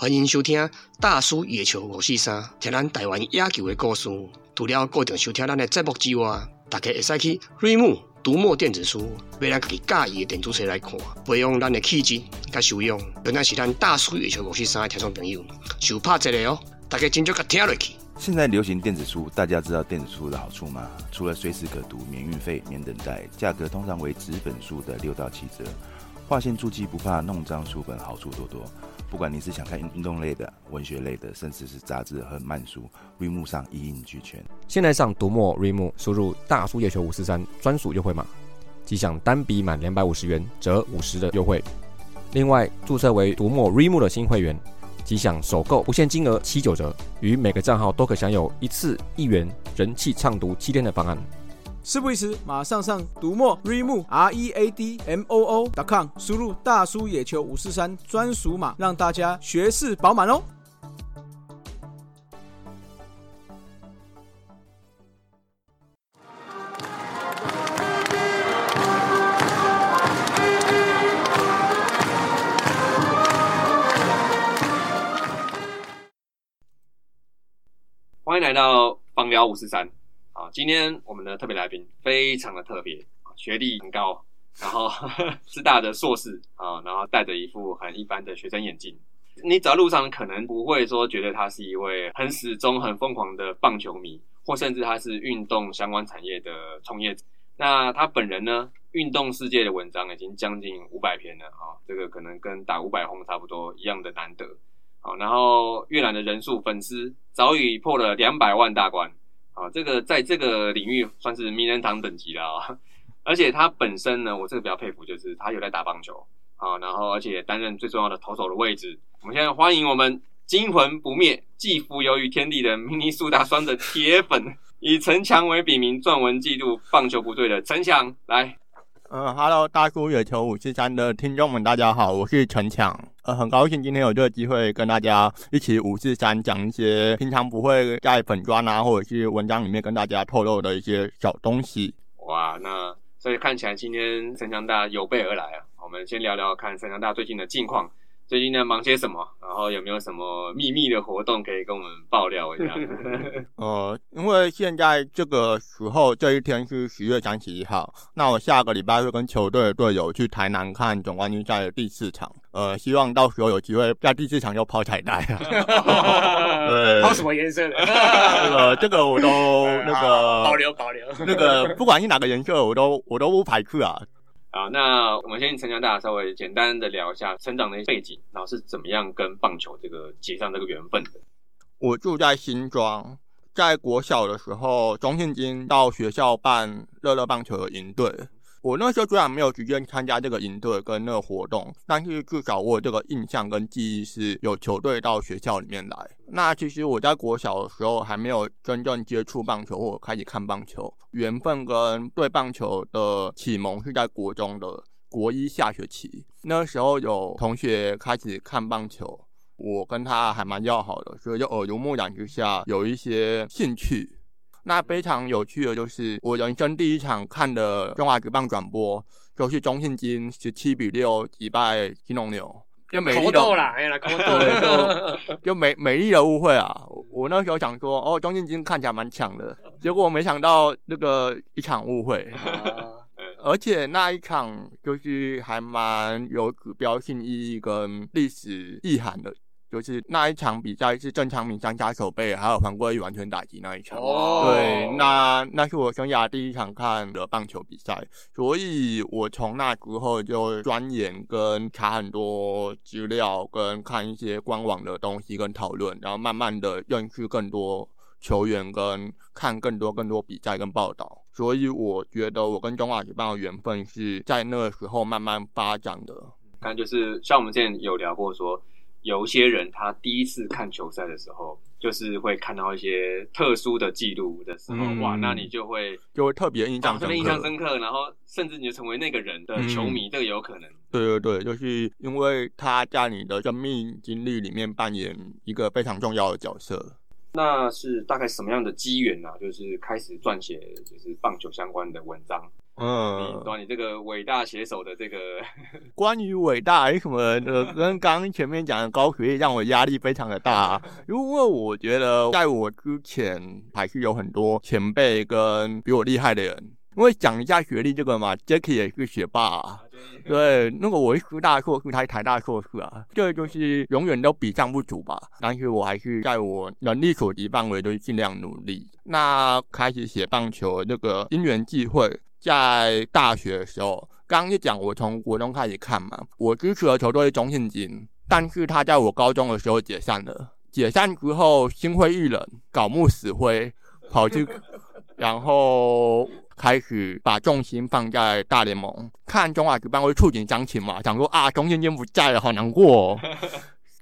欢迎收听大叔野球五四三，听咱台湾野球的故事。除了固定收听咱的节目之外，大家会使去瑞木读墨电子书，买咱自己介意的电子书来看，培养咱的气质甲修养。原来是咱大叔野球五四三的听众朋友，就拍这个哦，大家真足甲听落去。现在流行电子书，大家知道电子书的好处吗？除了随时可读、免运费、免等待，价格通常为纸本书的六到七折。划线注记不怕弄脏书本，好处多多。不管你是想看运动类的、文学类的，甚至是杂志和漫书，Reimu 上一应俱全。现在上读墨 Reimu，输入大叔野球五四三专属优惠码，即享单笔满两百五十元折五十的优惠。另外，注册为读墨 Reimu 的新会员。即享首购不限金额七九折，与每个账号都可享有一次一元人气畅读七天的方案。事不宜迟，马上上读墨 remove r e a d m o o dot com，输入大叔野球五四三专属码，让大家学识饱满哦。欢迎来到芳疗五四三啊！今天我们的特别来宾非常的特别，学历很高，然后 师大的硕士啊，然后戴着一副很一般的学生眼镜。你走在路上可能不会说觉得他是一位很始终、很疯狂的棒球迷，或甚至他是运动相关产业的从业者。那他本人呢，运动世界的文章已经将近五百篇了啊，这个可能跟打五百轰差不多一样的难得。好，然后阅览的人数粉丝早已破了两百万大关，啊，这个在这个领域算是名人堂等级了啊。而且他本身呢，我这个比较佩服，就是他有在打棒球，啊，然后而且担任最重要的投手的位置。我们现在欢迎我们惊魂不灭、既浮游于天地的迷你苏打双的铁粉，以陈强为笔名撰文记录棒球不对的陈强来。嗯，Hello，大叔野球五四三的听众们，大家好，我是陈强。呃，很高兴今天有这个机会跟大家一起五四三讲一些平常不会在粉砖啊或者是文章里面跟大家透露的一些小东西。哇，那所以看起来今天陈强大有备而来啊。我们先聊聊看陈强大最近的近况。最近在忙些什么？然后有没有什么秘密的活动可以跟我们爆料一下？呃，因为现在这个时候这一天是十月三十一号，那我下个礼拜会跟球队的队友去台南看总冠军赛的第四场。呃，希望到时候有机会在第四场就抛彩带。对，抛什么颜色的？这 个这个我都那个保留保留。那个不管是哪个颜色，我都我都不排斥啊。好，那我们先陈强大稍微简单的聊一下成长的背景，然后是怎么样跟棒球这个结上这个缘分的。我住在新庄，在国小的时候，中信金到学校办乐乐棒球的营队。我那时候虽然没有直接参加这个营队跟那个活动，但是至少我这个印象跟记忆是有球队到学校里面来。那其实我在国小的时候还没有真正接触棒球或开始看棒球，缘分跟对棒球的启蒙是在国中的国一下学期。那时候有同学开始看棒球，我跟他还蛮要好的，所以就耳濡目染之下有一些兴趣。那非常有趣的就是，我人生第一场看的中华职棒转播，就是中信金十七比六击败金龙牛，就美丽的啦，哎呀，就 就美美丽的误会啊！我那时候想说，哦，中信金看起来蛮强的，结果没想到那个一场误会，而且那一场就是还蛮有指标性意义跟历史意涵的。就是那一场比赛是郑昌明三加手背，还有黄国玉完全打击那一场。哦，对，那那是我生涯第一场看的棒球比赛，所以我从那之后就钻研跟查很多资料，跟看一些官网的东西跟讨论，然后慢慢的认识更多球员，跟看更多更多比赛跟报道。所以我觉得我跟中华职棒的缘分是在那个时候慢慢发展的。看，就是像我们之前有聊过说。有一些人，他第一次看球赛的时候，就是会看到一些特殊的记录的时候，哇，那你就会就会特别印象，特别印象深刻，然后甚至你就成为那个人的球迷，这个有可能。对对对，就是因为他在你的生命经历里面扮演一个非常重要的角色。那是大概什么样的机缘呢？就是开始撰写就是棒球相关的文章。嗯，对，你这个伟大写手的这个 关于伟大什么呃，跟刚刚前面讲的高学历让我压力非常的大，因为我觉得在我之前还是有很多前辈跟比我厉害的人。因为讲一下学历这个嘛，Jacky 也是学霸。对，那个我是师大硕士，他是台大硕士啊，这就是永远都比上不足吧。但是我还是在我能力所及范围，都尽量努力。那开始写棒球，这个因缘际会，在大学的时候，刚刚就讲我从国中开始看嘛，我支持的球队是中信金，但是他在我高中的时候解散了。解散之后，心灰意冷，搞木死灰，跑去，然后。开始把重心放在大联盟，看中华职棒会触景伤情嘛，想说啊，中信金不在了，好难过。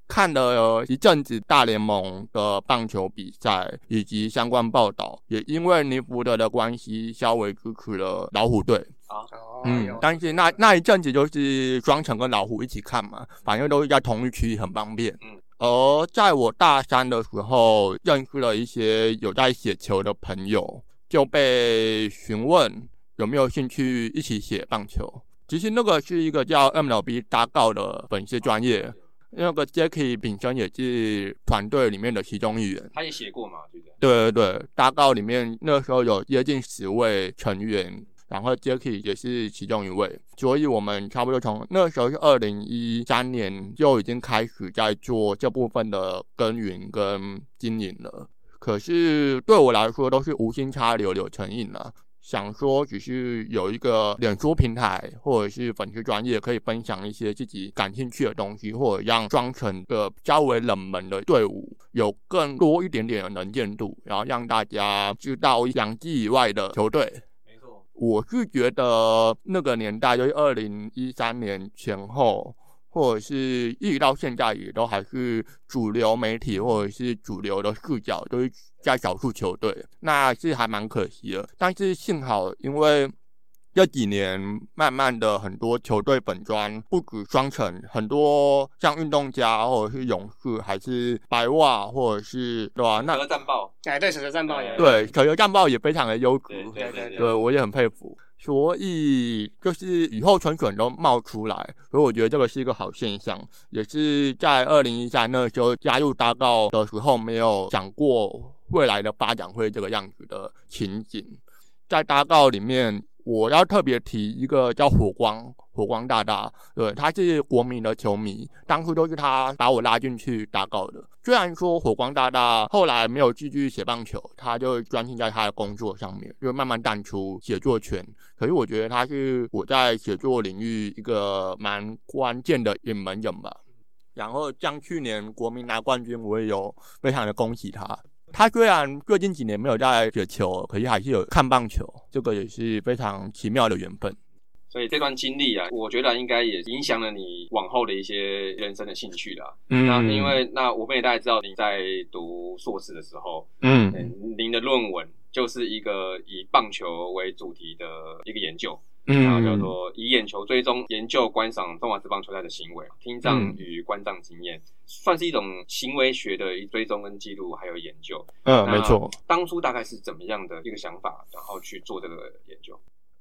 看了一阵子大联盟的棒球比赛以及相关报道，也因为尼福德的关系，稍微支持了老虎队。啊，嗯，但是那那一阵子就是双城跟老虎一起看嘛，反正都是在同一区，很方便。嗯，而在我大三的时候，认识了一些有在写球的朋友。就被询问有没有兴趣一起写棒球。其实那个是一个叫 MLB 大告的粉丝专业，那个 Jacky 本身也是团队里面的其中一员。他也写过嘛，对不对？对对对，大告里面那时候有接近十位成员，然后 Jacky 也是其中一位，所以我们差不多从那时候是二零一三年就已经开始在做这部分的耕耘跟经营了。可是对我来说都是无心插柳柳成荫了。想说只是有一个脸书平台或者是粉丝专业，可以分享一些自己感兴趣的东西，或者让双城的较为冷门的队伍有更多一点点的能见度，然后让大家知道两季以外的球队。没错，我是觉得那个年代就是二零一三年前后。或者是一直到现在也都还是主流媒体或者是主流的视角都是在少数球队，那是还蛮可惜的。但是幸好，因为这几年慢慢的很多球队本专不止双城，很多像运动家或者是勇士，还是白袜或者是对吧？那战报，哎，对，蛇战报也对，可球战报也非常的优质，对对对，我也很佩服。所以就是雨后春笋都冒出来，所以我觉得这个是一个好现象，也是在二零一三那时候加入大道的时候没有想过未来的发展会这个样子的情景，在大告里面。我要特别提一个叫火光火光大大，对，他是国民的球迷，当初都是他把我拉进去打稿的。虽然说火光大大后来没有继续写棒球，他就专心在他的工作上面，就慢慢淡出写作圈。可是我觉得他是我在写作领域一个蛮关键的引门人吧。然后像去年国民拿冠军，我也有非常的恭喜他。他虽然最近几年没有在雪球，可是还是有看棒球，这个也是非常奇妙的缘分。所以这段经历啊，我觉得应该也影响了你往后的一些人生的兴趣啦。嗯，那因为那我们也大概知道，您在读硕士的时候，嗯，您的论文就是一个以棒球为主题的一个研究。然后叫做以眼球追踪研究观赏中华职棒球赛的行为，听障与观障经验，算是一种行为学的追踪跟记录，还有研究。嗯，没错。当初大概是怎么样的一个想法，然后去做这个研究？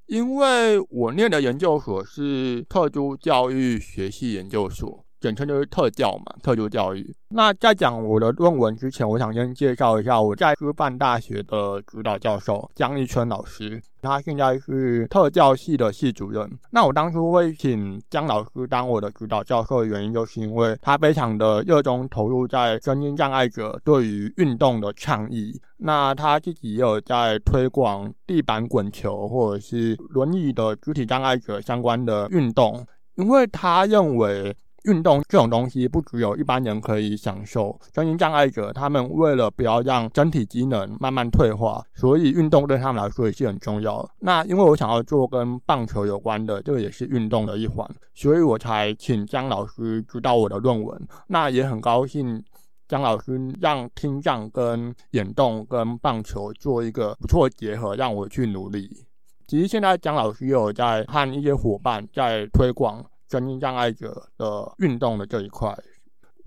因为我念的研究所是特殊教育学系研究所。简称就是特教嘛，特殊教育。那在讲我的论文之前，我想先介绍一下我在师范大学的指导教授江一春老师，他现在是特教系的系主任。那我当初会请江老师当我的指导教授的原因，就是因为他非常的热衷投入在身心障碍者对于运动的倡议。那他自己也有在推广地板滚球或者是轮椅的肢体障碍者相关的运动，因为他认为。运动这种东西不只有一般人可以享受，身心障碍者他们为了不要让身体机能慢慢退化，所以运动对他们来说也是很重要。那因为我想要做跟棒球有关的，这个也是运动的一环，所以我才请江老师指导我的论文。那也很高兴，江老师让听障跟眼动跟棒球做一个不错结合，让我去努力。其实现在江老师也有在和一些伙伴在推广。身心障碍者的运动的这一块，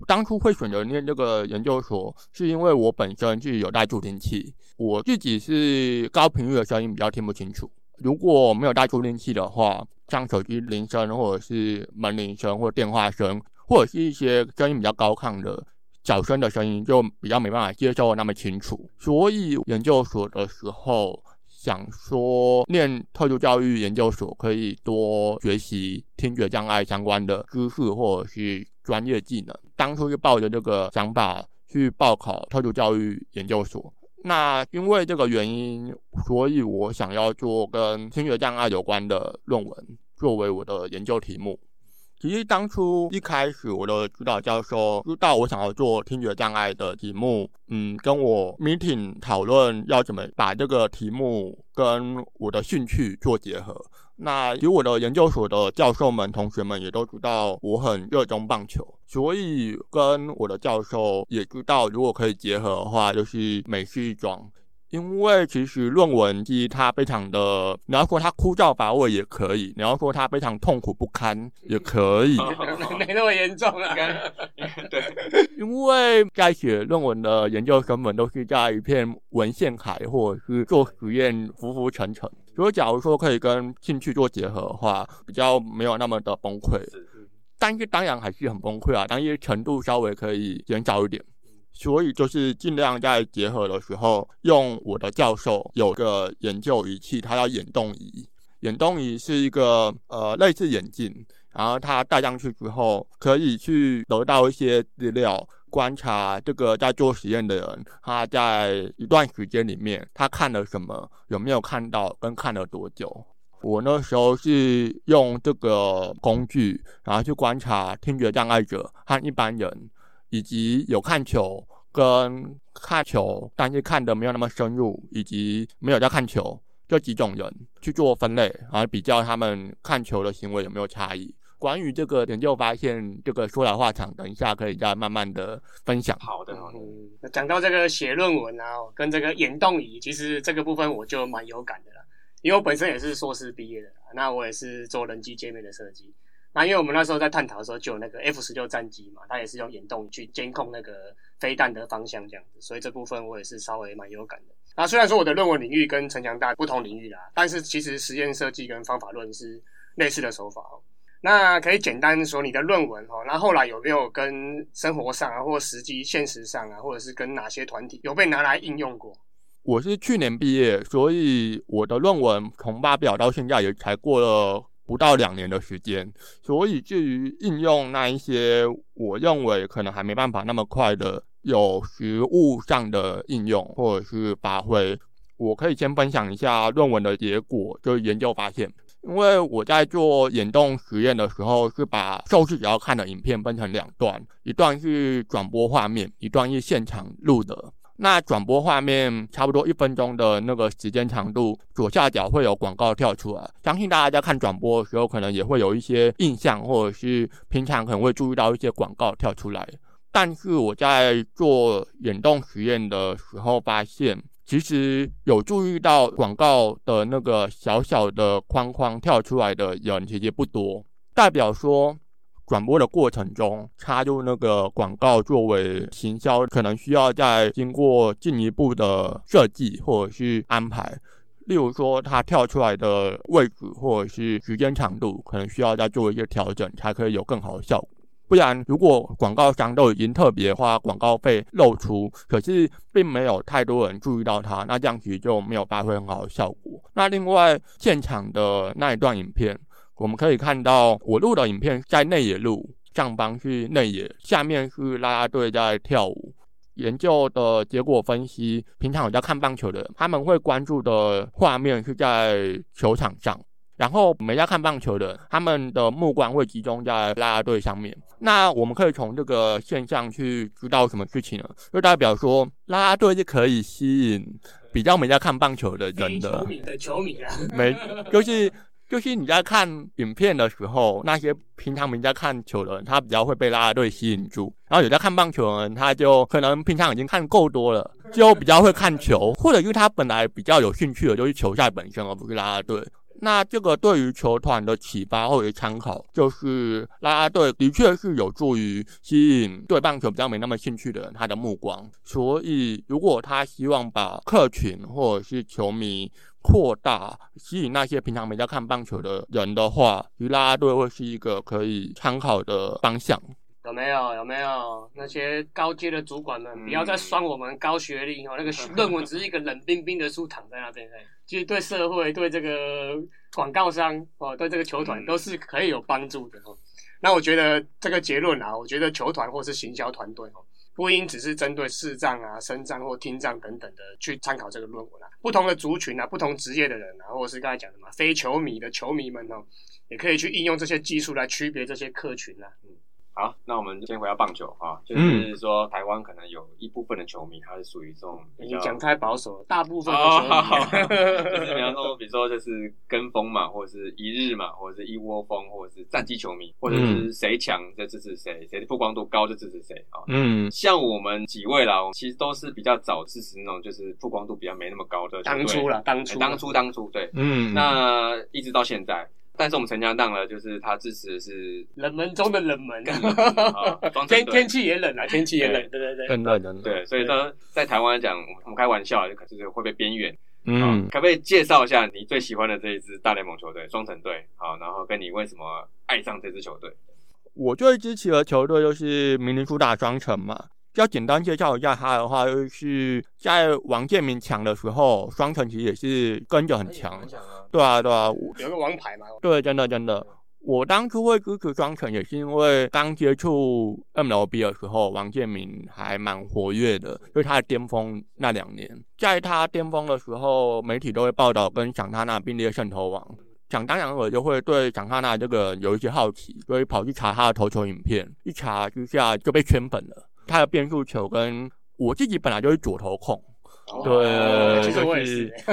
当初会选择念这个研究所，是因为我本身是有带助听器，我自己是高频率的声音比较听不清楚，如果没有带助听器的话，像手机铃声或者是门铃声或电话声，或者是一些声音比较高亢的小声的声音，就比较没办法接受那么清楚。所以研究所的时候。想说念特殊教育研究所可以多学习听觉障碍相关的知识或者是专业技能。当初就抱着这个想法去报考特殊教育研究所。那因为这个原因，所以我想要做跟听觉障碍有关的论文作为我的研究题目。其实当初一开始，我的指导教授知道我想要做听觉障碍的题目，嗯，跟我 meeting 讨论要怎么把这个题目跟我的兴趣做结合。那其实我的研究所的教授们、同学们也都知道我很热衷棒球，所以跟我的教授也知道，如果可以结合的话，就是美式一桩。因为其实论文其实它非常的，你要说它枯燥乏味也可以，你要说它非常痛苦不堪也可以，没 那么严重啊。对，因为在写论文的研究生们都是在一片文献海或者是做实验浮浮沉沉，所以假如说可以跟兴趣做结合的话，比较没有那么的崩溃。但是当然还是很崩溃啊，但是程度稍微可以减少一点。所以就是尽量在结合的时候，用我的教授有个研究仪器，它叫眼动仪。眼动仪是一个呃类似眼镜，然后它戴上去之后，可以去得到一些资料，观察这个在做实验的人，他在一段时间里面他看了什么，有没有看到，跟看了多久。我那时候是用这个工具，然后去观察听觉障碍者和一般人。以及有看球跟看球，但是看的没有那么深入，以及没有在看球这几种人去做分类，然后比较他们看球的行为有没有差异。关于这个研究发现，这个说来话长，等一下可以再慢慢的分享。好的，嗯。讲到这个写论文啊，跟这个眼动仪，其实这个部分我就蛮有感的了，因为我本身也是硕士毕业的，那我也是做人机界面的设计。那因为我们那时候在探讨的时候，就有那个 F 十六战机嘛，它也是用眼动去监控那个飞弹的方向这样子，所以这部分我也是稍微蛮有感的。那虽然说我的论文领域跟陈强大不同领域啦，但是其实实验设计跟方法论是类似的手法哦。那可以简单说你的论文哦，那后来有没有跟生活上啊，或实际现实上啊，或者是跟哪些团体有被拿来应用过？我是去年毕业，所以我的论文从发表到现在也才过了。不到两年的时间，所以至于应用那一些，我认为可能还没办法那么快的有实物上的应用或者是发挥。我可以先分享一下论文的结果，就是研究发现，因为我在做眼动实验的时候，是把受试者要看的影片分成两段，一段是转播画面，一段是现场录的。那转播画面差不多一分钟的那个时间长度，左下角会有广告跳出来。相信大家在看转播的时候，可能也会有一些印象，或者是平常可能会注意到一些广告跳出来。但是我在做眼动实验的时候发现，其实有注意到广告的那个小小的框框跳出来的人其实不多，代表说。转播的过程中插入那个广告作为行销，可能需要再经过进一步的设计或者是安排。例如说，它跳出来的位置或者是时间长度，可能需要再做一些调整，才可以有更好的效果。不然，如果广告商都已经特别花广告费露出，可是并没有太多人注意到它，那这样其实就没有发挥很好的效果。那另外，现场的那一段影片。我们可以看到，我录的影片在内野录，上方是内野，下面是啦啦队在跳舞。研究的结果分析，平常有在看棒球的人，他们会关注的画面是在球场上；然后没在看棒球的，他们的目光会集中在啦啦队上面。那我们可以从这个现象去知道什么事情呢？就代表说，啦啦队是可以吸引比较没在看棒球的人的球迷的球迷啊，没就是。就是你在看影片的时候，那些平常没在看球的人，他比较会被拉拉队吸引住；然后有在看棒球的人，他就可能平常已经看够多了，就比较会看球，或者因为他本来比较有兴趣的就是球赛本身，而不是拉拉队。那这个对于球团的启发或者参考，就是拉拉队的确是有助于吸引对棒球比较没那么兴趣的人他的目光。所以，如果他希望把客群或者是球迷扩大，吸引那些平常没在看棒球的人的话，啦啦队会是一个可以参考的方向。有没有？有没有那些高阶的主管们，不要再酸我们高学历哦，那个论文只是一个冷冰冰的书躺在那边。其实对社会、对这个广告商哦、对这个球团都是可以有帮助的哦。那我觉得这个结论啊，我觉得球团或是行销团队哦，不应只是针对视障啊、声障或听障等等的去参考这个论文啊。不同的族群啊、不同职业的人啊，或者是刚才讲的嘛，非球迷的球迷们哦，也可以去应用这些技术来区别这些客群啊。嗯。好，那我们先回到棒球啊，就是说台湾可能有一部分的球迷，他是属于这种比较讲太保守，大部分的球迷，就是比方说，比如说就是跟风嘛，或者是一日嘛，或者是一窝蜂，或者是战绩球迷，或者是谁强就支持谁，谁的曝光度高就支持谁啊。嗯，像我们几位啦，其实都是比较早支持那种就是曝光度比较没那么高的当初啦，当初，当初，当初，对，嗯，那一直到现在。但是我们陈家当了，就是他支持的是冷门中的冷门，天天气也冷啊，天气也冷，对对对，很冷的，对，所以说在台湾讲，我们开玩笑，就是会被边缘。嗯，可不可以介绍一下你最喜欢的这一支大联盟球队双城队？好，然后跟你为什么爱上这支球队？我最支持的球队就是明尼苏达双城嘛。要简单介绍一下他的话，就是在王建民强的时候，双城其实也是跟着很强。对啊，对啊，有个王牌嘛。对，真的真的。我当初会支持双城，也是因为刚接触 MLB 的时候，王建民还蛮活跃的，就是他的巅峰那两年。在他巅峰的时候，媒体都会报道跟蒋他那并列胜投王。想当然，我就会对蒋他那这个有一些好奇，所以跑去查他的投球影片，一查之下就被圈粉了。他的变速球跟我自己本来就是左投控，对，其实我也是，对，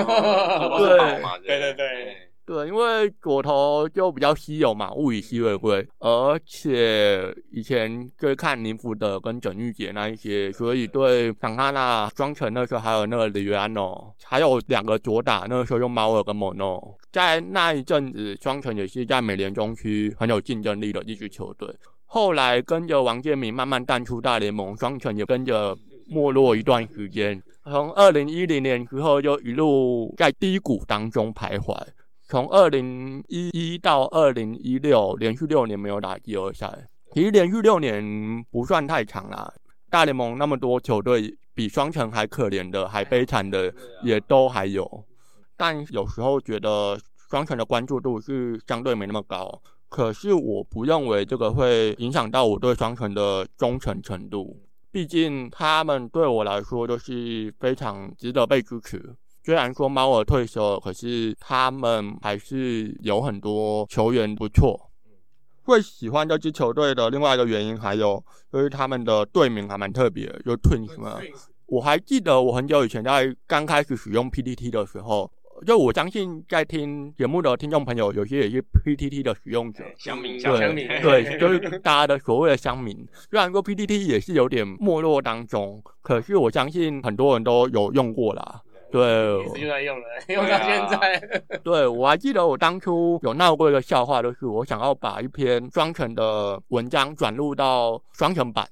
对对对对，因为左头就比较稀有嘛，物以稀为贵，而且以前就看林福德跟整玉杰那一些，所以对想他那双城那时候还有那个李安哦，还有两个左打，那个时候用猫耳跟莫诺，在那一阵子双城也是在美联中区很有竞争力的一支球队。后来跟着王建民慢慢淡出大联盟，双城也跟着没落一段时间。从二零一零年之后，就一路在低谷当中徘徊。从二零一一到二零一六，连续六年没有打季后赛。其实连续六年不算太长啦。大联盟那么多球队，比双城还可怜的、还悲惨的，也都还有。但有时候觉得双城的关注度是相对没那么高。可是我不认为这个会影响到我对双城的忠诚程度，毕竟他们对我来说都是非常值得被支持。虽然说猫儿退休，可是他们还是有很多球员不错。会喜欢这支球队的另外一个原因，还有就是他们的队名还蛮特别，就 Twins 嘛。我还记得我很久以前在刚开始使用 PPT 的时候。就我相信，在听节目的听众朋友，有些也是 PTT 的使用者，乡民，对对，就是大家的所谓的乡民。虽然说 PTT 也是有点没落当中，可是我相信很多人都有用过啦。对，一直在用了，用到现在。对，我还记得我当初有闹过一个笑话，就是我想要把一篇双城的文章转录到双城版。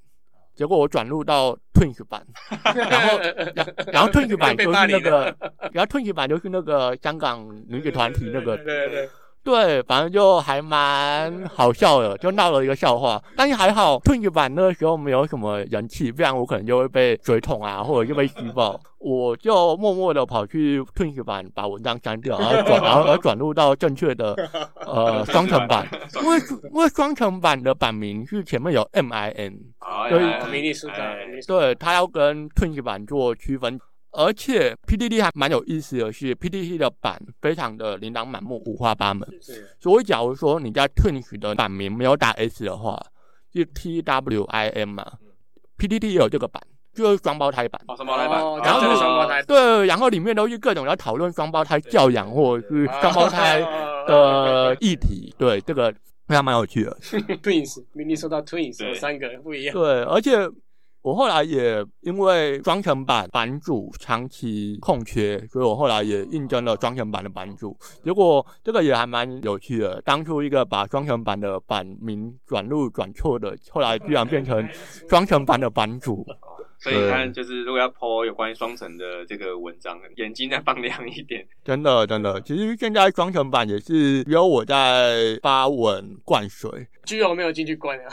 结果我转入到 Twins 版，然后然然后 Twins 版就是那个，然后 Twins 版就是那个香港女子团体那个，对对。对，反正就还蛮 好笑的，就闹了一个笑话。但是还好，Twins 版那个时候没有什么人气，不然我可能就会被水桶啊，或者就被举报。我就默默的跑去 Twins 版把文章删掉，然后转，然后而转入到正确的 呃双层版。因为因为双层版的版名是前面有 M I N，所以对，他要跟 Twins 版做区分。而且 PDD 还蛮有意思的是，PDD 的版非常的琳琅满目、五花八门。所以假如说你在 Twins 的版名没有打 S 的话，就 TWIM 嘛？PDD 也有这个版，就是双胞胎版。哦双胞胎版，然后就是双胞胎。对，然后里面都是各种要讨论双胞胎教养或者是双胞胎的议题。对，这个非常蛮有趣的。Twins，明明说到 Twins，有三个不一样。对，而且。我后来也因为双层板版主长期空缺，所以我后来也应征了双层板的版主。结果这个也还蛮有趣的，当初一个把双层板的版名转录转错的，后来居然变成双层板的版主。所以你看，就是如果要抛有关于双层的这个文章，眼睛再放亮一点。真的，真的，其实现在双层版也是有我在发文灌水，居友没有进去灌啊。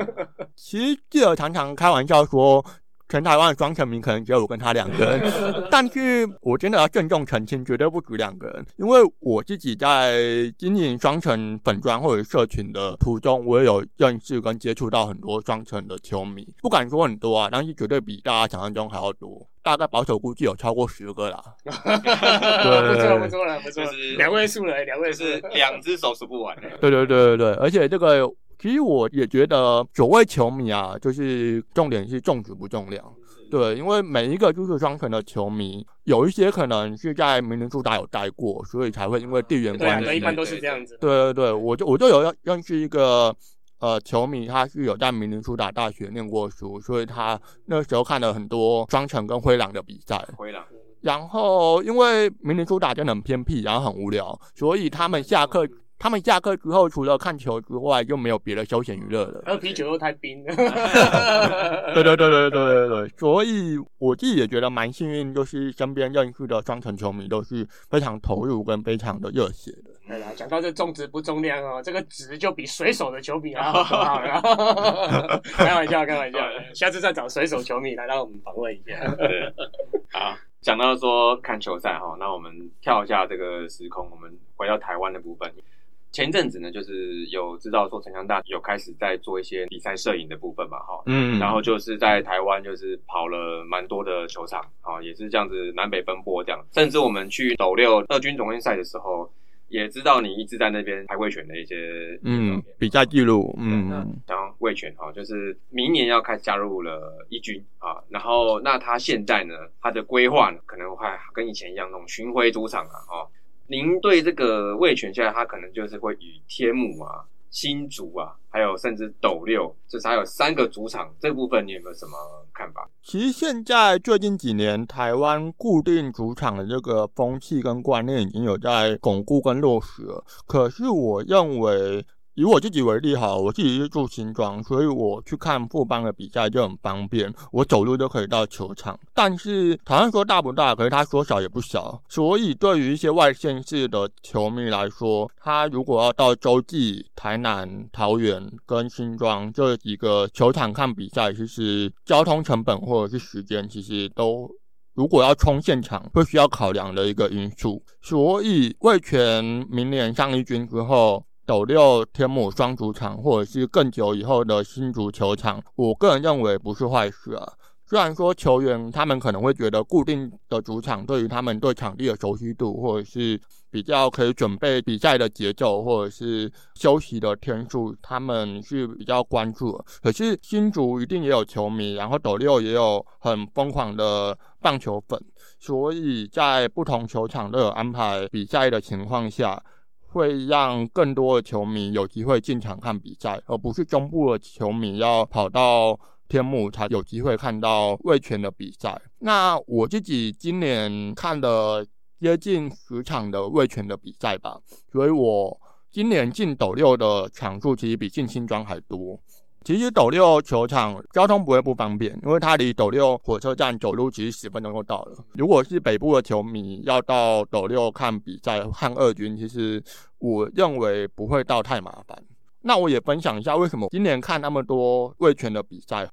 其实记者常常开玩笑说。全台湾的双城名可能只有我跟他两个人，但是我真的要郑重澄清，绝对不止两个人，因为我自己在经营双城粉砖或者社群的途中，我也有认识跟接触到很多双城的球迷，不敢说很多啊，但是绝对比大家想象中还要多，大概保守估计有超过十个啦。对，不错不错了，不错，两位数了，两位是两只手数不完。对对对对对，而且这个。其实我也觉得，所谓球迷啊，就是重点是重质不重量。对，因为每一个就是双城的球迷，有一些可能是在明尼苏达有待过，所以才会因为地缘关系。一般都是这样子。对对对，我就我就有认识一个呃球迷，他是有在明尼苏达大学念过书，所以他那时候看了很多双城跟灰狼的比赛。灰狼。然后因为明尼苏达真的很偏僻，然后很无聊，所以他们下课。他们下课之后，除了看球之外，就没有别的休闲娱乐了。喝啤酒又太冰了。对对对对对对对，所以我自己也觉得蛮幸运，就是身边认识的双城球迷都是非常投入跟非常的热血的。对啦，讲到这重质不重量哦，这个值就比水手的球迷还好 了。开玩笑，开玩笑，下次再找水手球迷来让我们访问一下。好，讲到说看球赛哈，那我们跳一下这个时空，我们回到台湾的部分。前阵子呢，就是有知道说城乡大有开始在做一些比赛摄影的部分嘛，哈，嗯，然后就是在台湾就是跑了蛮多的球场，啊，也是这样子南北奔波这样，甚至我们去斗六二军总决赛的时候，也知道你一直在那边拍卫权的一些嗯比赛记录，嗯，然后卫权哈，就是明年要开始加入了一军啊，然后那他现在呢，他的规划呢可能会跟以前一样那种巡回主场啊，哦。您对这个味全现在，他可能就是会与天母啊、新竹啊，还有甚至斗六，就是还有三个主场这部分，你有没有什么看法？其实现在最近几年，台湾固定主场的这个风气跟观念已经有在巩固跟落实了。可是我认为。以我自己为例哈，我自己是住新庄，所以我去看富邦的比赛就很方便，我走路就可以到球场。但是台湾说大不大，可是它说小也不小，所以对于一些外县市的球迷来说，他如果要到洲际、台南、桃园跟新庄这几个球场看比赛，其实交通成本或者是时间，其实都如果要冲现场，会需要考量的一个因素。所以魏权明年上一军之后。斗六天母双主场，或者是更久以后的新足球场，我个人认为不是坏事啊。虽然说球员他们可能会觉得固定的主场对于他们对场地的熟悉度，或者是比较可以准备比赛的节奏，或者是休息的天数，他们是比较关注。可是新竹一定也有球迷，然后斗六也有很疯狂的棒球粉，所以在不同球场都有安排比赛的情况下。会让更多的球迷有机会进场看比赛，而不是中部的球迷要跑到天幕才有机会看到卫权的比赛。那我自己今年看了接近十场的卫权的比赛吧，所以我今年进斗六的场数其实比进新庄还多。其实斗六球场交通不会不方便，因为它离斗六火车站走路其实十分钟就到了。如果是北部的球迷要到斗六看比赛看二军，其实我认为不会到太麻烦。那我也分享一下为什么今年看那么多卫权的比赛。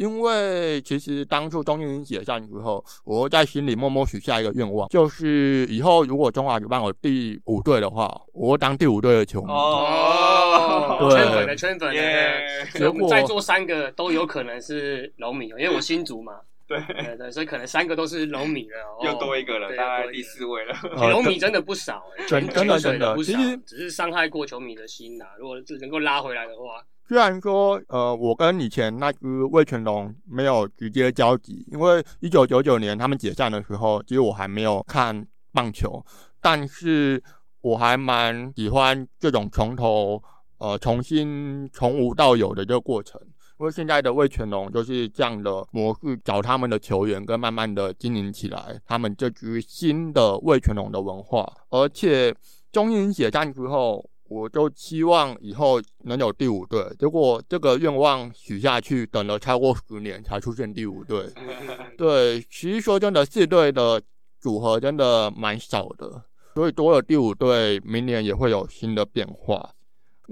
因为其实当初中英解散之后，我在心里默默许下一个愿望，就是以后如果中华举办我第五队的话，我当第五队的球迷。哦，圈粉的圈粉的，果在座三个都有可能是龙迷，因为我新竹嘛。对对对，所以可能三个都是龙迷了。又多一个了，大概第四位了。龙米真的不少，真真的真的，不少只是伤害过球迷的心呐。如果能够拉回来的话。虽然说，呃，我跟以前那只魏全龙没有直接交集，因为一九九九年他们解散的时候，其实我还没有看棒球，但是我还蛮喜欢这种从头，呃，重新从无到有的这个过程。因为现在的魏全龙就是这样的模式，找他们的球员，跟慢慢的经营起来，他们这支新的魏全龙的文化。而且中英解散之后，我就希望以后能有第五队。结果这个愿望许下去，等了超过十年才出现第五队。对，其实说真的，四队的组合真的蛮少的，所以多了第五队，明年也会有新的变化。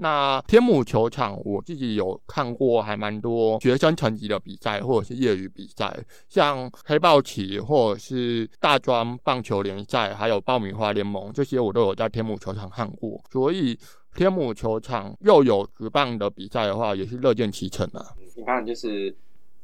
那天母球场，我自己有看过，还蛮多学生层级的比赛，或者是业余比赛，像黑豹旗或者是大专棒球联赛，还有爆米花联盟，这些我都有在天母球场看过。所以天母球场又有举棒的比赛的话，也是乐见其成啊。你看，就是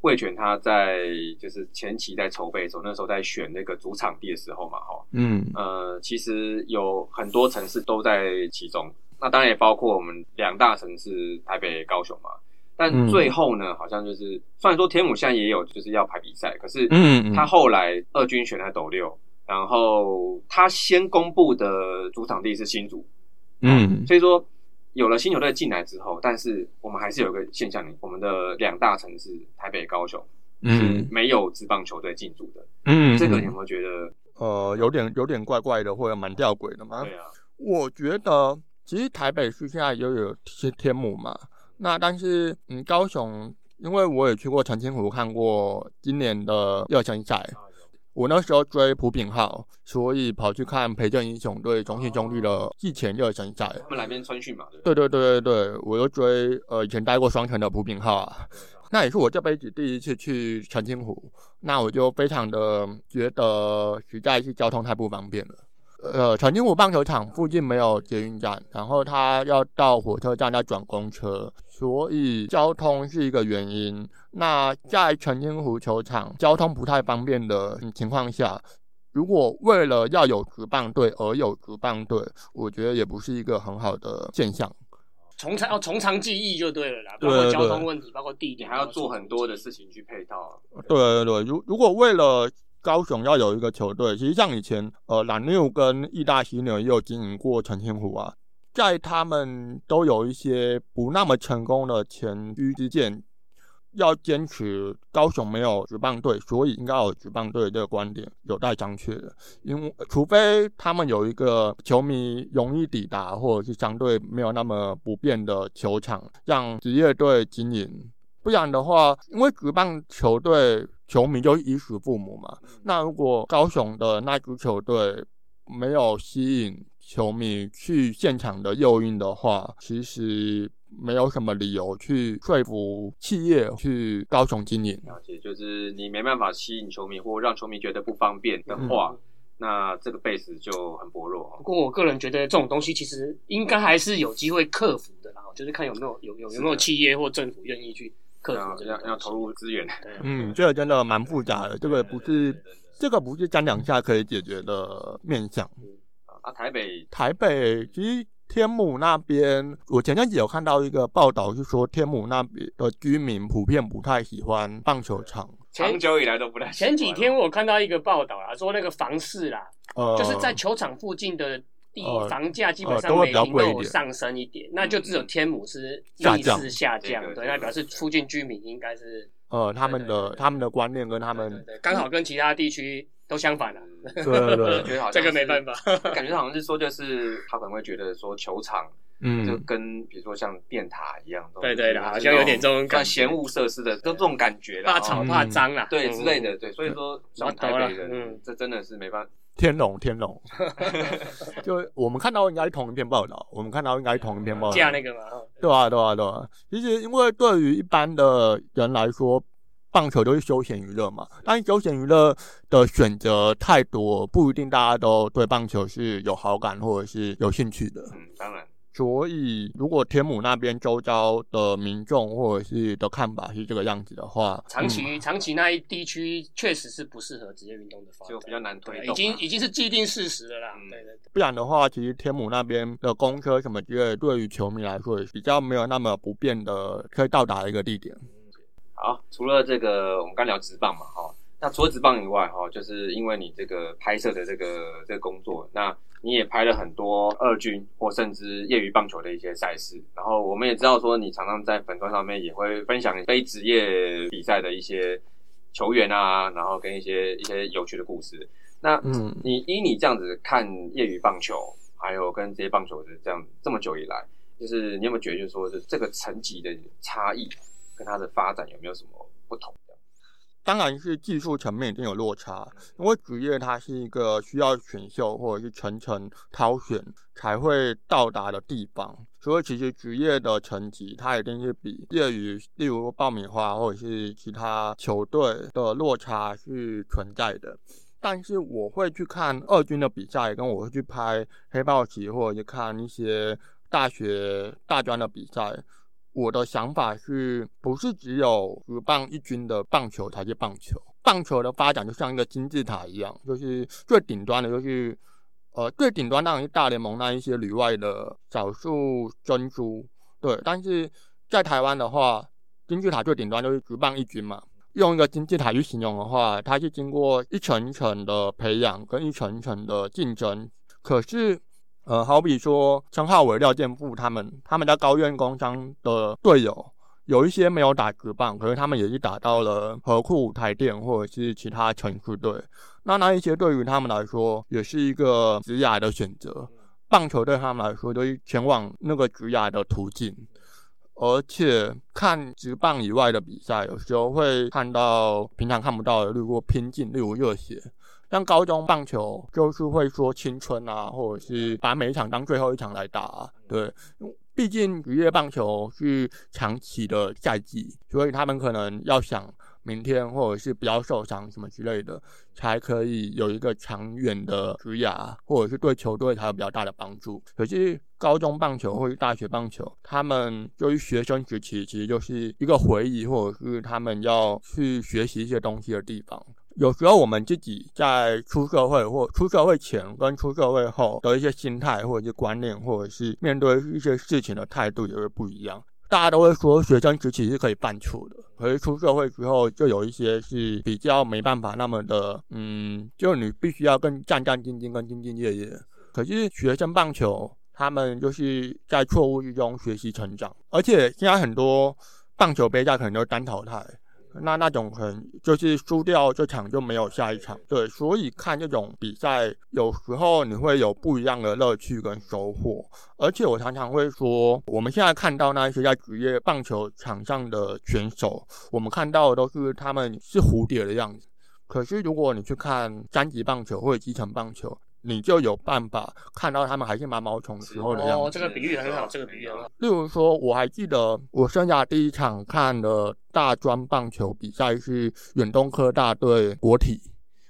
魏权他在就是前期在筹备的时候，那时候在选那个主场地的时候嘛，哈，嗯呃，其实有很多城市都在其中。那当然也包括我们两大城市台北、高雄嘛。但最后呢，好像就是虽然说天母现在也有就是要排比赛，可是嗯，他后来二军选在斗六，然后他先公布的主场地是新竹，嗯所以说有了新球队进来之后，但是我们还是有个现象，我们的两大城市台北、高雄是嗯没有职棒球队进驻的。嗯，这个你有没有觉得？呃有点有点怪怪的，或者蛮吊诡的吗？对啊，我觉得其实台北市现在也有天天母嘛，那但是嗯，高雄，因为我也去过澄清湖看过今年的热身赛，我那时候追朴炳浩，所以跑去看培正英雄队中信中立的季前热身赛。他们来边春训嘛，对对？对对对对对，我又追呃以前待过双城的朴炳浩啊，那也是我这辈子第一次去澄清湖，那我就非常的觉得实在是交通太不方便了。呃，澄清湖棒球场附近没有捷运站，然后他要到火车站再转公车，所以交通是一个原因。那在澄清湖球场交通不太方便的情况下，如果为了要有职棒队而有职棒队，我觉得也不是一个很好的现象。从长要从长计议就对了啦，对包括交通问题，包括地你点，还要做很多的事情去配套。对对对，如如果为了高雄要有一个球队，其实像以前呃蓝牛跟义大犀牛也有经营过澄清湖啊，在他们都有一些不那么成功的前居之见，要坚持高雄没有职棒队，所以应该有职棒队这个观点有待商榷的。因为除非他们有一个球迷容易抵达，或者是相对没有那么不便的球场，让职业队经营。不然的话，因为职棒球队球迷就是衣食父母嘛。那如果高雄的那支球队没有吸引球迷去现场的诱因的话，其实没有什么理由去说服企业去高雄经营。而且，就是你没办法吸引球迷，或让球迷觉得不方便的话，嗯那这个 base 就很薄弱不。过我个人觉得这种东西其实应该还是有机会克服的啦，就是看有没有有有有没有企业或政府愿意去克服要这个要要投。入资源，嗯，这个真的蛮复杂的，这个不是这个不是沾两下可以解决的面向。啊，台北台北其实天母那边，我前阵子有看到一个报道，是说天母那边的居民普遍不太喜欢棒球场。前长久以来都不太前几天我看到一个报道啦，说那个房市啦，呃，就是在球场附近的地呃房价基本呃都会比较上每平都有上升一点，那就只有天母是下降。逆势下降对，那表示附近居民应该是呃他们的他们的观念跟他们刚好跟其他地区都相反 了。对对对。觉得好像这个没办法，感觉好像是说，就是他可能会觉得说球场嗯。就嗯跟比如说像电塔一样，对对的好像有点这种感觉。像闲物设施的，都这种感觉啦，怕吵哦怕脏啦，对嗯。之类的，对，所以说像台北人，嗯。这真的是没办法，天龙天龙，就我们看到应该是同一篇报道，我们看到应该是同一篇报道。架那个嘛，对啊，对啊，对啊。其实，因为对于一般的人来说，棒球都是休闲娱乐嘛。但是休闲娱乐的选择太多，不一定大家都对棒球是有好感或者是有兴趣的。嗯，当然，所以，如果天母那边周遭的民众或者是的看法是这个样子的话，长期长期那一地区确实是不适合职业运动的发展，就比较难推，动啊，已经已经是既定事实了啦。嗯对对对，不然的话，其实天母那边的公车什么之类，对于球迷来说也比较没有那么不便的可以到达的一个地点。好，除了这个，我们刚聊职棒嘛，哈，那除了职棒以外，哈，就是因为你这个拍摄的这个这个工作，那你也拍了很多二军或甚至业余棒球的一些赛事。然后我们也知道说，你常常在粉砖上面也会分享非职业比赛的一些球员啊，然后跟一些一些有趣的故事。那嗯，你依你这样子看业余棒球，还有跟这些棒球的这样这么久以来，就是你有没有觉得，就是说，是这个层级的差异跟它的发展有没有什么不同？当然是技术层面一定有落差，因为职业它是一个需要选秀或者是层层挑选才会到达的地方，所以其实职业的成绩它一定是比业余，例如爆米花或者是其他球队的落差是存在的。但是我会去看二军的比赛，跟我会去拍黑豹旗或者是看一些大学大专的比赛。我的想法是不是只有职棒一军的棒球才是棒球？棒球的发展就像一个金字塔一样，就是最顶端的，就是呃最顶端当然是大联盟那一些旅外的少数珍珠，对。但是在台湾的话，金字塔最顶端就是职棒一军嘛。用一个金字塔去形容的话，它是经过一层一层的培养跟一层一层的竞争，可是。呃，好比说陈浩伟、廖健富他们，他们在高院工商的队友，有一些没有打职棒，可是他们也是打到了河库、台电或者是其他城市队。那那一些对于他们来说，也是一个职涯的选择。棒球对他们来说，都是前往那个职涯的途径。而且看职棒以外的比赛，有时候会看到平常看不到的，例如拼劲，例如热血。像高中棒球就是会说青春啊，或者是把每一场当最后一场来打。啊对，毕竟职业棒球是长期的赛季，所以他们可能要想明天或者是不要受伤什么之类的，才可以有一个长远的职涯，或者是对球队才有比较大的帮助。可是高中棒球或是大学棒球，他们对于学生时期其实就是一个回忆，或者是他们要去学习一些东西的地方。有时候我们自己在出社会或出社会前跟出社会后的一些心态或者是观念，或者是面对一些事情的态度也会不一样。大家都会说学生时期是可以犯错的，可是出社会之后就有一些是比较没办法那么的，嗯，就你必须要更战战兢兢、更兢兢业业。可是学生棒球他们就是在错误之中学习成长，而且现在很多棒球杯赛可能都单淘汰。那那种可能就是输掉这场就没有下一场，对，所以看这种比赛，有时候你会有不一样的乐趣跟收获。而且我常常会说，我们现在看到那些在职业棒球场上的选手，我们看到的都是他们是蝴蝶的样子。可是如果你去看三级棒球或者基层棒球，你就有办法看到他们还是毛毛虫时候的样子。哦，这个比喻很好，这个比喻很好。例如说，我还记得我生涯第一场看的大专棒球比赛是远东科大对国体，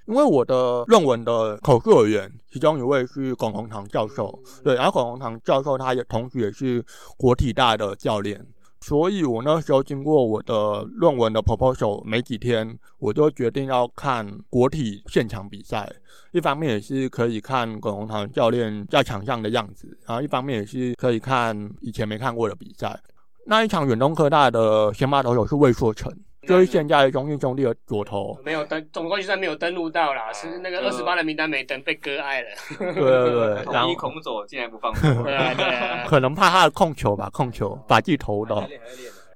因为我的论文的口述委员其中一位是龚宏堂教授，对，然后龚宏堂教授他也同时也是国体大的教练。所以，我那时候经过我的论文的 proposal 没几天，我就决定要看国体现场比赛。一方面也是可以看耿宏堂教练在场上的样子，然后一方面也是可以看以前没看过的比赛。那一场远东科大的先发投手是魏硕成。就是现在中信兄弟的左投没有登，总冠军赛没有登录到啦，是那个二十八人名单没登，被割爱了。对对对，统一孔左竟然不放过，对对，可能怕他的控球吧，控球把自己投到。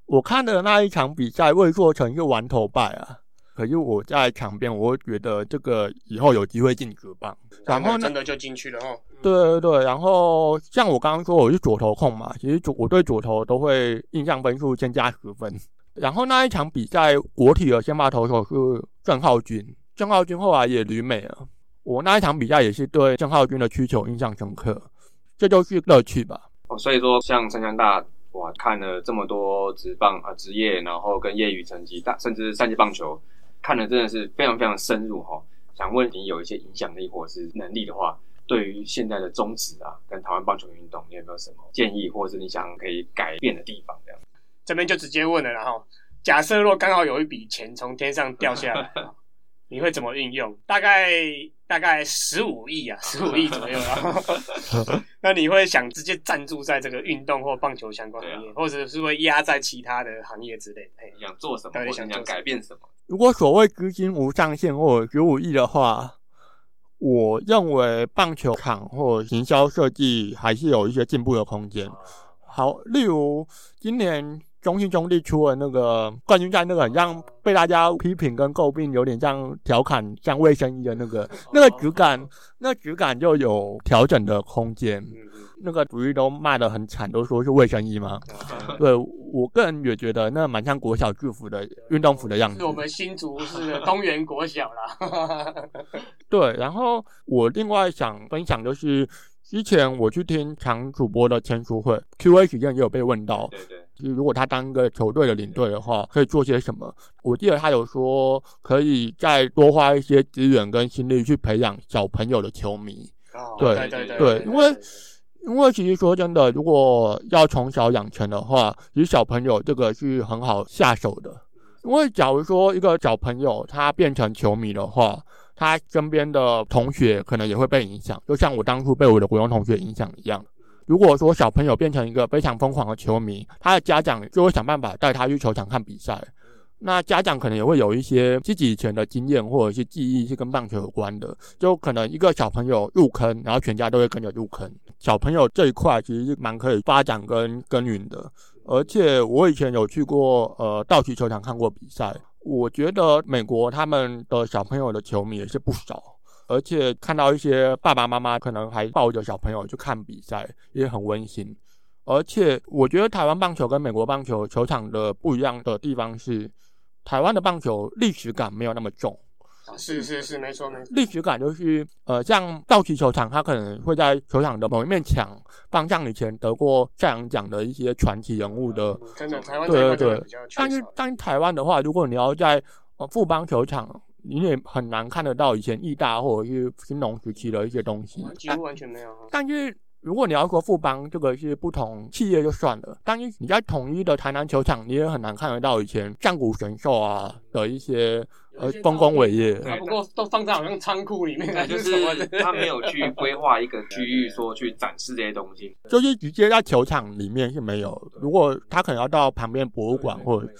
我看的那一场比赛，魏硕成是完投败啊，可是我在场边，我觉得这个以后有机会进职棒，然后真的就进去了哦。对对对，然后像我刚刚说我是左投控嘛，其实左我对左投都会印象分数先加十分。然后那一场比赛，国体的先发投手是郑浩君，郑浩君后来也旅美了。我那一场比赛也是对郑浩君的需求印象深刻，这就是乐趣吧。哦，所以说像陈强大，哇，看了这么多职棒啊职业，然后跟业余成绩，大甚至三级棒球，看的真的是非常非常深入哈。想问你有一些影响力或是能力的话，对于现在的中职啊，跟台湾棒球运动，你有没有什么建议，或者是你想可以改变的地方这样？这边就直接问了，然后假设若刚好有一笔钱从天上掉下来，你会怎么运用？大概大概十五亿啊，十五亿左右啊。那你会想直接赞助在这个运动或棒球相关行业，或者是会压在其他的行业之类？想做什么？到底想想改变什么？如果所谓资金无上限或者十五亿的话，我认为棒球场或行销设计还是有一些进步的空间。好，例如今年中信兄弟出了那个冠军战，那个很像被大家批评跟诟病，有点像调侃像卫生衣的那个那个质感，那质感就有调整的空间。那个主意都卖得很惨，都说是卫生衣嘛？对我个人也觉得那蛮像国小制服的运动服的样子。是我们新竹是东园国小啦。对，然后我另外想分享就是，之前我去听常主播的签书会，Q&A 时间也有被问到，如果他当个球队的领队的话，可以做些什么？我记得他有说，可以再多花一些资源跟心力去培养小朋友的球迷。对对对，因为。因为其实说真的，如果要从小养成的话，其实小朋友这个是很好下手的。因为假如说一个小朋友他变成球迷的话，他身边的同学可能也会被影响，就像我当初被我的国中同学影响一样。如果说小朋友变成一个非常疯狂的球迷，他的家长就会想办法带他去球场看比赛。那家长可能也会有一些自己以前的经验或者是记忆是跟棒球有关的，就可能一个小朋友入坑，然后全家都会跟着入坑。小朋友这一块其实是蛮可以发展跟耕耘的。而且我以前有去过呃道奇球场看过比赛，我觉得美国他们的小朋友的球迷也是不少，而且看到一些爸爸妈妈可能还抱着小朋友去看比赛，也很温馨。而且我觉得台湾棒球跟美国棒球球场的不一样的地方是。台湾的棒球历史感没有那么重，是是是，没错没错。历史感就是，呃，像道奇球场，它可能会在球场的某一面墙放上以前得过赛扬奖的一些传奇人物的。真的，台湾对对对。但是，但是台湾的话，如果你要在呃富邦球场，你也很难看得到以前义大或者是兴农时期的一些东西，几乎完全没有。但是。如果你要说富邦这个是不同企业就算了，但是你在统一的台南球场，你也很难看得到以前战鼓神兽啊的一些呃丰功伟业。不过都放在好像仓库里面，就是他没有去规划一个区域说去展示这些东西，就是直接在球场里面是没有。如果他可能要到旁边博物馆或者。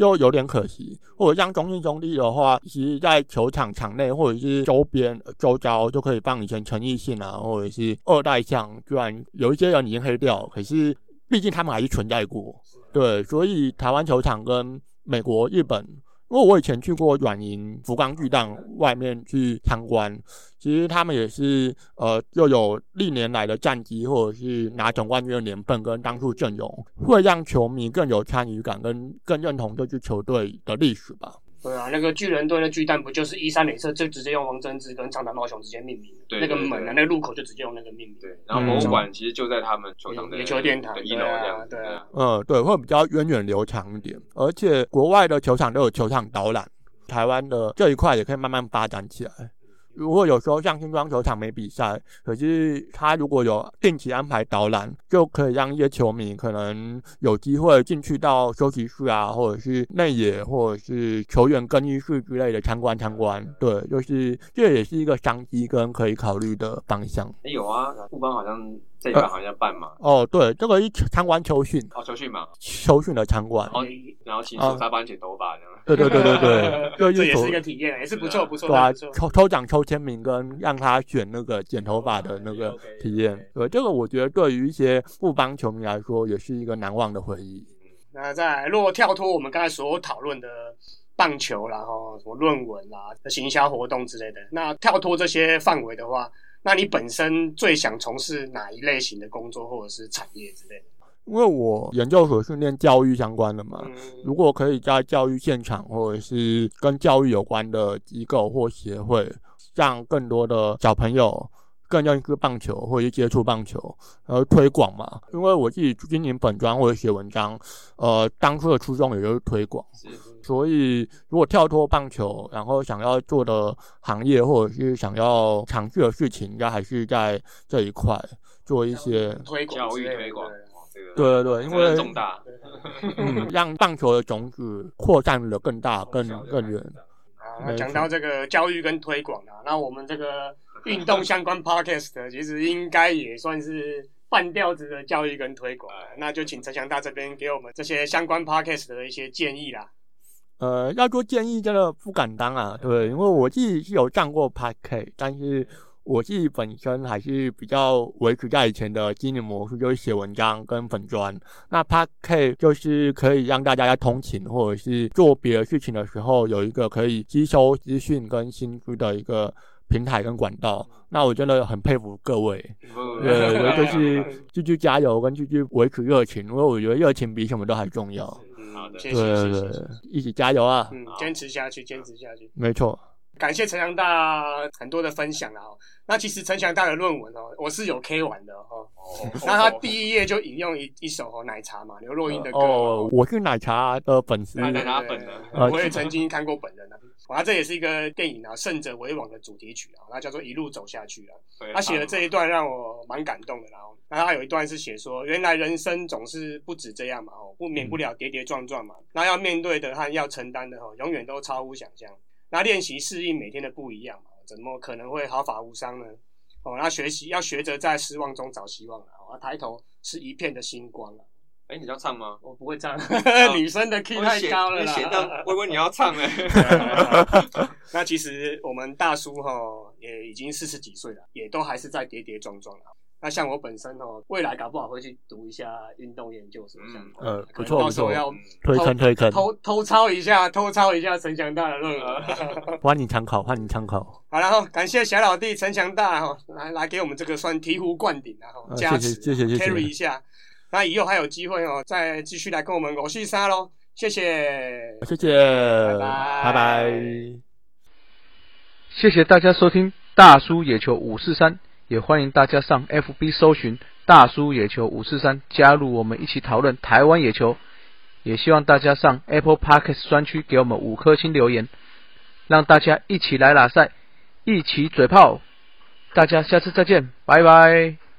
就有点可惜，或者像中信兄弟的话，其实在球场场内或者是周边周遭就可以放以前陈奕迅啊，或者是二代像，居然有一些人已经黑掉，可是毕竟他们还是存在过。对，所以台湾球场跟美国、日本。因为我以前去过软银福冈巨蛋外面去参观，其实他们也是呃又有历年来的战绩，或者是拿总冠军的年份跟当初阵容，会让球迷更有参与感，跟更认同这支球队的历史吧。对啊，那个巨人队的巨蛋不就是一三垒侧就直接用王贞治跟长岛茂雄直接命名？对，那个门啊，那个入口就直接用那个命名。对，然后博物馆其实就在他们球场的野球殿堂一楼这样。对啊，嗯，对，会比较源远流长一点，而且国外的球场都有球场导览，台湾的这一块也可以慢慢发展起来。如果有时候像新庄球场没比赛，可是他如果有定期安排导览，就可以让一些球迷可能有机会进去到休息室啊，或者是内野，或者是球员更衣室之类的参观参观。对，就是这也是一个商机跟可以考虑的方向。没，有啊，富邦好像。这一好像办嘛？哦，对，这个一参观秋训，哦，秋训嘛，秋训的参观，然后然后请手沙班剪头发这样。对对对对对，这也是一个体验，也是不错不错。对啊，抽抽奖抽签名跟让他选那个剪头发的那个体验，对，这个我觉得对于一些富邦球迷来说，也是一个难忘的回忆。那在如果跳脱我们刚才所讨论的棒球，然后什么论文啊、行销活动之类的，那跳脱这些范围的话。那你本身最想从事哪一类型的工作或者是产业之类的？因为我研究所训练教育相关的嘛，如果可以在教育现场或者是跟教育有关的机构或协会，让更多的小朋友更认识棒球或者接触棒球，然后推广嘛。因为我自己经营本专或者写文章，呃，当初的初衷也就是推广。所以，如果跳脱棒球，然后想要做的行业或者是想要尝试的事情，应该还是在这一块做一些推广、教育推广。对对对，因为重大，嗯，让棒球的种子扩散的更大、更更远。啊，讲到这个教育跟推广啊，那我们这个运动相关 podcast 其实应该也算是半吊子的教育跟推广。那就请陈祥大这边给我们这些相关 podcast 的一些建议啦。呃，要做建议真的不敢当啊，对，因为我自己是有上过 podcast，但是我自己本身还是比较维持在以前的经营模式，就是写文章跟粉砖。那 p a K 就是可以让大家在通勤或者是做别的事情的时候，有一个可以吸收资讯跟新知的一个平台跟管道。那我真的很佩服各位，对，就 是继续加油跟继续维持热情，因为我觉得热情比什么都还重要。谢谢，谢谢，一起加油啊！嗯，坚持下去，坚持下去。没错，感谢陈强大很多的分享啊。那其实陈强大的论文哦，我是有 K 完的哦。那他第一页就引用一一首哦奶茶嘛，刘若英的歌。哦，我是奶茶的粉丝，奶茶粉的，我也曾经看过本人啊。哇，这也是一个电影啊，《胜者为王》的主题曲啊，那叫做《一路走下去》啊。他写的这一段让我蛮感动的，然后，然后他有一段是写说，原来人生总是不止这样嘛，哦，不免不了跌跌撞撞嘛，那要面对的和要承担的哦，永远都超乎想象。那练习适应每天的不一样嘛，怎么可能会毫发无伤呢？哦，那学习要学着在失望中找希望啊，哦，抬头是一片的星光啊。哎，你要唱吗？我不会唱，女生的 key 太高了啦。微微你要唱哎。那其实我们大叔哈也已经四十几岁了，也都还是在跌跌撞撞啊。那像我本身哦，未来搞不好会去读一下运动研究所，像呃不错不错，要推坑推坑，偷偷抄一下，偷抄一下陈强大的论文。欢迎参考，欢迎参考。好，然后感谢小老弟陈强大哈，来来给我们这个算醍醐灌顶然后加持，谢谢谢谢 carry 一下。那以后还有机会哦，再继续来跟我们狗戏杀喽！谢谢，谢谢，拜拜，拜拜。谢谢大家收听大叔野球五四三，也欢迎大家上 FB 搜寻大叔野球五四三，加入我们一起讨论台湾野球。也希望大家上 Apple Podcast 专区给我们五颗星留言，让大家一起来打赛，一起嘴炮。大家下次再见，拜拜。